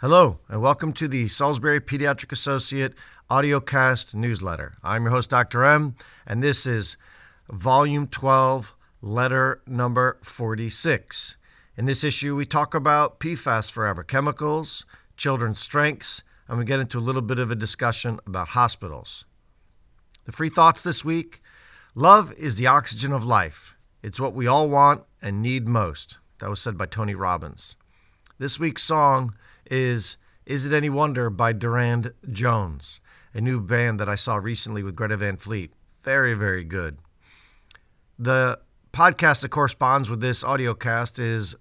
Hello, and welcome to the Salisbury Pediatric Associate audiocast newsletter. I'm your host, Dr. M, and this is Volume 12, Letter Number 46. In this issue, we talk about PFAS forever chemicals, children's strengths, and we get into a little bit of a discussion about hospitals. The free thoughts this week love is the oxygen of life. It's what we all want and need most. That was said by Tony Robbins. This week's song is Is It Any Wonder by Durand Jones, a new band that I saw recently with Greta Van Fleet. Very, very good. The podcast that corresponds with this audio cast is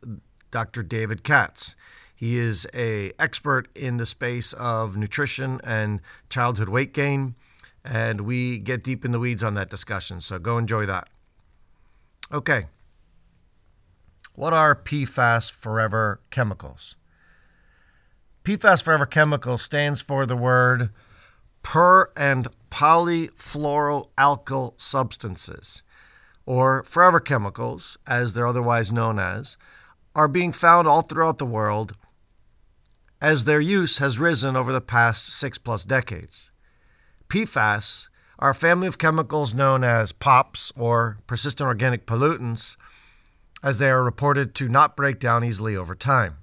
Dr. David Katz. He is a expert in the space of nutrition and childhood weight gain, and we get deep in the weeds on that discussion. So go enjoy that. Okay. What are PFAS forever chemicals? PFAS Forever Chemical stands for the word per and polyfluoroalkyl substances, or forever chemicals, as they're otherwise known as, are being found all throughout the world as their use has risen over the past six plus decades. PFAS are a family of chemicals known as POPs, or persistent organic pollutants, as they are reported to not break down easily over time.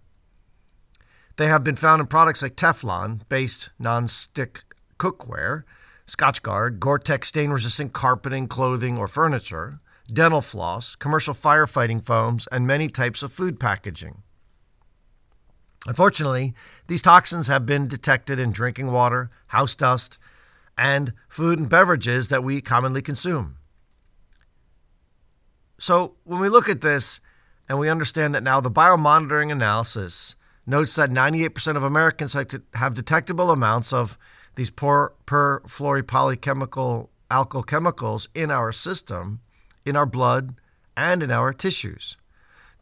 They have been found in products like Teflon based non-stick cookware, Scotchgard, Gore-Tex stain-resistant carpeting, clothing, or furniture, dental floss, commercial firefighting foams, and many types of food packaging. Unfortunately, these toxins have been detected in drinking water, house dust, and food and beverages that we commonly consume. So, when we look at this and we understand that now the biomonitoring analysis notes that 98% of Americans have detectable amounts of these per, perfluoropolychemical alkyl chemicals in our system, in our blood, and in our tissues.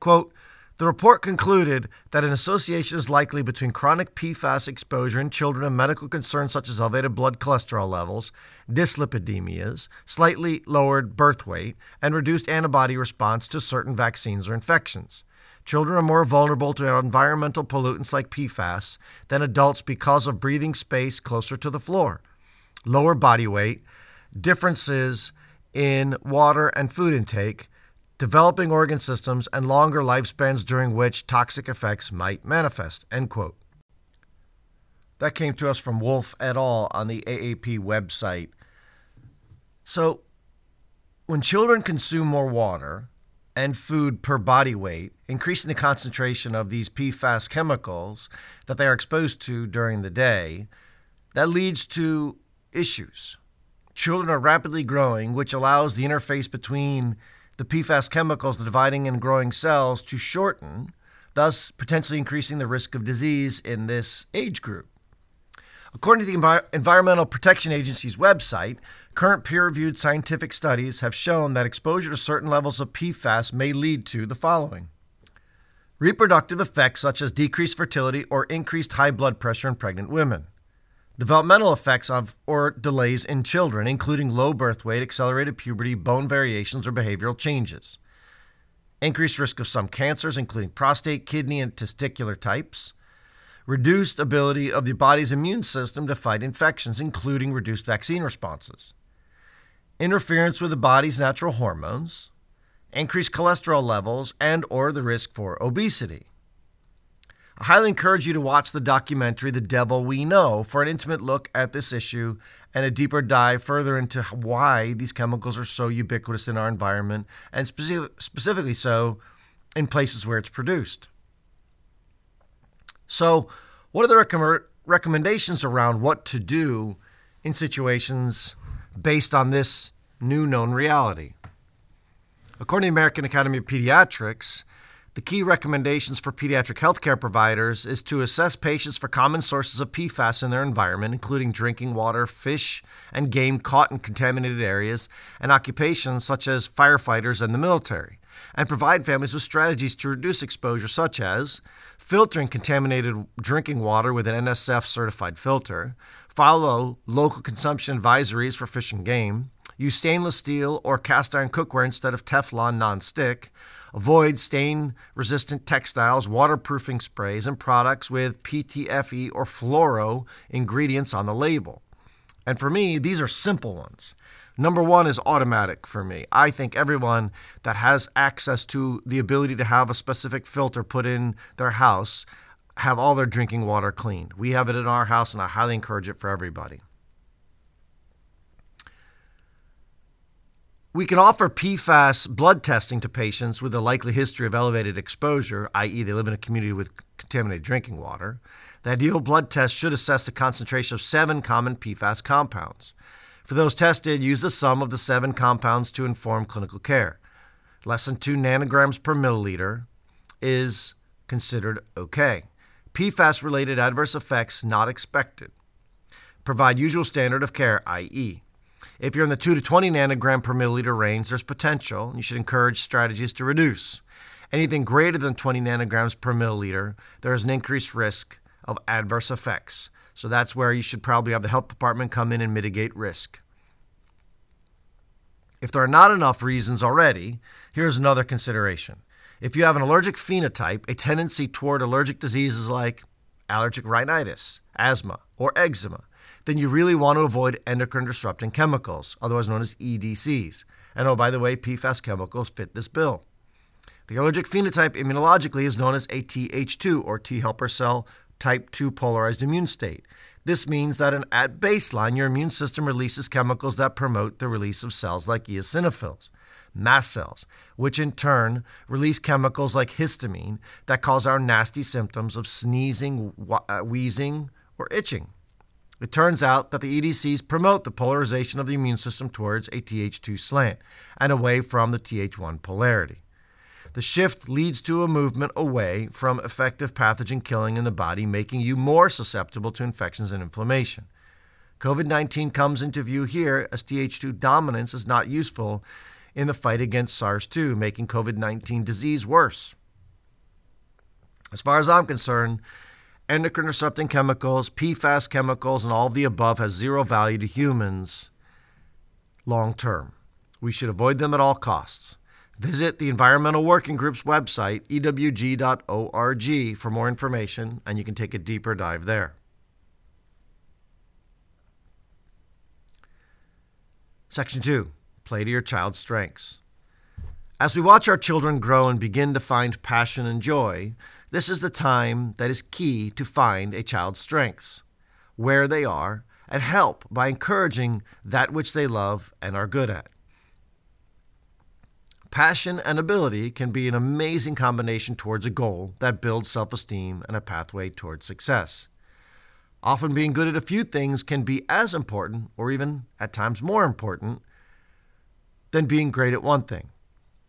Quote, the report concluded that an association is likely between chronic PFAS exposure in children and medical concerns such as elevated blood cholesterol levels, dyslipidemias, slightly lowered birth weight, and reduced antibody response to certain vaccines or infections. Children are more vulnerable to environmental pollutants like PFAS than adults because of breathing space closer to the floor, lower body weight, differences in water and food intake, developing organ systems, and longer lifespans during which toxic effects might manifest. End quote. That came to us from Wolf et al. on the AAP website. So, when children consume more water, and food per body weight, increasing the concentration of these PFAS chemicals that they are exposed to during the day, that leads to issues. Children are rapidly growing, which allows the interface between the PFAS chemicals, the dividing and growing cells, to shorten, thus potentially increasing the risk of disease in this age group. According to the Envi- Environmental Protection Agency's website, current peer reviewed scientific studies have shown that exposure to certain levels of PFAS may lead to the following. Reproductive effects such as decreased fertility or increased high blood pressure in pregnant women, developmental effects of or delays in children, including low birth weight, accelerated puberty, bone variations, or behavioral changes, increased risk of some cancers, including prostate, kidney, and testicular types reduced ability of the body's immune system to fight infections, including reduced vaccine responses, interference with the body's natural hormones, increased cholesterol levels, and or the risk for obesity. I highly encourage you to watch the documentary The Devil We Know for an intimate look at this issue and a deeper dive further into why these chemicals are so ubiquitous in our environment and specifically so in places where it's produced. So, what are the recomm- recommendations around what to do in situations based on this new known reality? According to the American Academy of Pediatrics, the key recommendations for pediatric healthcare providers is to assess patients for common sources of PFAS in their environment, including drinking water, fish, and game caught in contaminated areas, and occupations such as firefighters and the military and provide families with strategies to reduce exposure, such as filtering contaminated drinking water with an NSF certified filter, follow local consumption advisories for fish and game, Use stainless steel or cast iron cookware instead of Teflon non-stick. Avoid stain resistant textiles, waterproofing sprays, and products with PTFE or fluoro ingredients on the label. And for me, these are simple ones. Number one is automatic for me. I think everyone that has access to the ability to have a specific filter put in their house have all their drinking water cleaned. We have it in our house, and I highly encourage it for everybody. We can offer PFAS blood testing to patients with a likely history of elevated exposure, i.e., they live in a community with contaminated drinking water. The ideal blood test should assess the concentration of seven common PFAS compounds. For those tested, use the sum of the seven compounds to inform clinical care. Less than 2 nanograms per milliliter is considered okay. PFAS related adverse effects not expected. Provide usual standard of care, i.e., if you're in the 2 to 20 nanogram per milliliter range, there's potential. You should encourage strategies to reduce. Anything greater than 20 nanograms per milliliter, there is an increased risk of adverse effects. So that's where you should probably have the health department come in and mitigate risk. If there are not enough reasons already, here's another consideration. If you have an allergic phenotype, a tendency toward allergic diseases like allergic rhinitis, asthma, or eczema, then you really want to avoid endocrine disrupting chemicals, otherwise known as EDCs. And oh, by the way, PFAS chemicals fit this bill. The allergic phenotype immunologically is known as a Th2 or T helper cell type 2 polarized immune state. This means that at baseline, your immune system releases chemicals that promote the release of cells like eosinophils, mast cells, which in turn release chemicals like histamine that cause our nasty symptoms of sneezing, uh, wheezing, or itching. It turns out that the EDCs promote the polarization of the immune system towards a Th2 slant and away from the Th1 polarity. The shift leads to a movement away from effective pathogen killing in the body, making you more susceptible to infections and inflammation. COVID 19 comes into view here as Th2 dominance is not useful in the fight against SARS 2, making COVID 19 disease worse. As far as I'm concerned, endocrine disrupting chemicals, PFAS chemicals, and all of the above has zero value to humans long term. We should avoid them at all costs. Visit the Environmental Working Group's website, ewg.org, for more information, and you can take a deeper dive there. Section 2 Play to your child's strengths. As we watch our children grow and begin to find passion and joy, this is the time that is key to find a child's strengths, where they are, and help by encouraging that which they love and are good at. Passion and ability can be an amazing combination towards a goal that builds self esteem and a pathway towards success. Often being good at a few things can be as important, or even at times more important, than being great at one thing.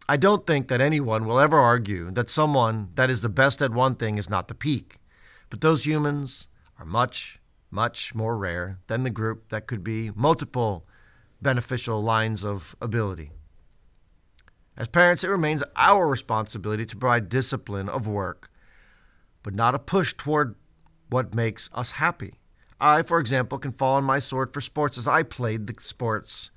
I don't think that anyone will ever argue that someone that is the best at one thing is not the peak, but those humans are much, much more rare than the group that could be multiple beneficial lines of ability. As parents, it remains our responsibility to provide discipline of work, but not a push toward what makes us happy. I, for example, can fall on my sword for sports as I played the sports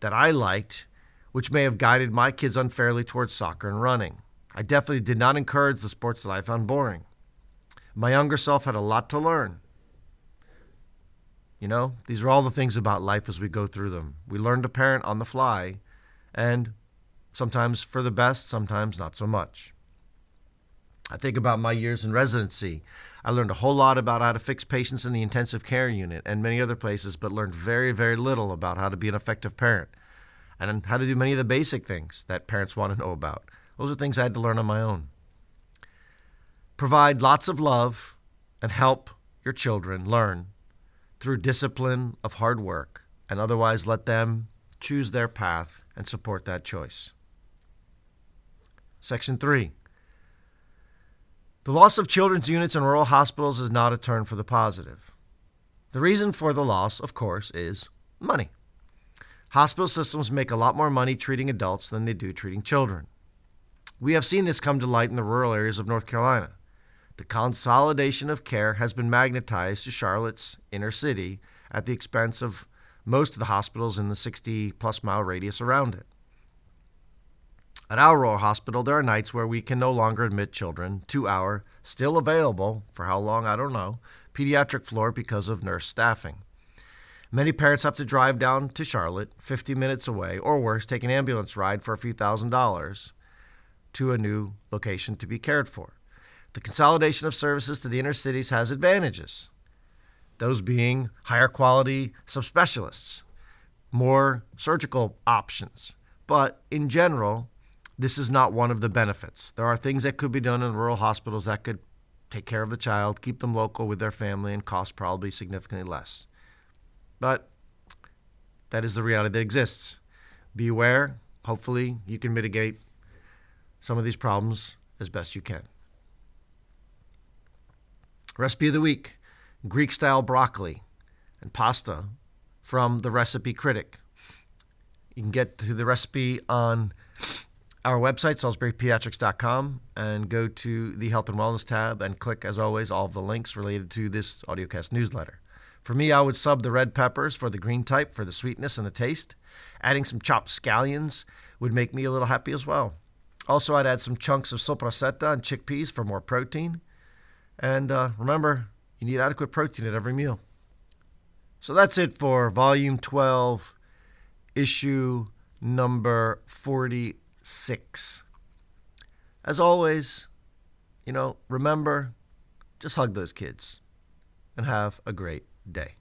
that I liked, which may have guided my kids unfairly towards soccer and running. I definitely did not encourage the sports that I found boring. My younger self had a lot to learn. You know, these are all the things about life as we go through them. We learn to parent on the fly, and sometimes for the best, sometimes not so much. I think about my years in residency. I learned a whole lot about how to fix patients in the intensive care unit and many other places, but learned very, very little about how to be an effective parent and how to do many of the basic things that parents want to know about. Those are things I had to learn on my own. Provide lots of love and help your children learn through discipline of hard work, and otherwise let them choose their path and support that choice. Section 3. The loss of children's units in rural hospitals is not a turn for the positive. The reason for the loss, of course, is money. Hospital systems make a lot more money treating adults than they do treating children. We have seen this come to light in the rural areas of North Carolina. The consolidation of care has been magnetized to Charlotte's inner city at the expense of most of the hospitals in the 60 plus mile radius around it. At our hospital, there are nights where we can no longer admit children to our still available, for how long I don't know, pediatric floor because of nurse staffing. Many parents have to drive down to Charlotte, 50 minutes away, or worse, take an ambulance ride for a few thousand dollars to a new location to be cared for. The consolidation of services to the inner cities has advantages, those being higher quality subspecialists, more surgical options. But in general, this is not one of the benefits. There are things that could be done in rural hospitals that could take care of the child, keep them local with their family, and cost probably significantly less. But that is the reality that exists. Be aware. Hopefully, you can mitigate some of these problems as best you can. Recipe of the week Greek style broccoli and pasta from the Recipe Critic. You can get to the recipe on our website, SalisburyPediatrics.com, and go to the Health and Wellness tab and click, as always, all of the links related to this audiocast newsletter. For me, I would sub the red peppers for the green type for the sweetness and the taste. Adding some chopped scallions would make me a little happy as well. Also, I'd add some chunks of sopressata and chickpeas for more protein. And uh, remember, you need adequate protein at every meal. So that's it for Volume 12, Issue number 46. As always, you know, remember, just hug those kids and have a great day.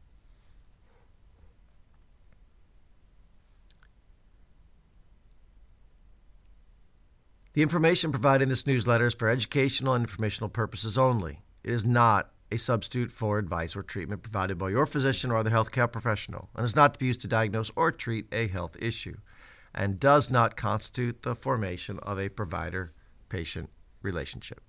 The information provided in this newsletter is for educational and informational purposes only. It is not a substitute for advice or treatment provided by your physician or other healthcare professional, and is not to be used to diagnose or treat a health issue, and does not constitute the formation of a provider patient relationship.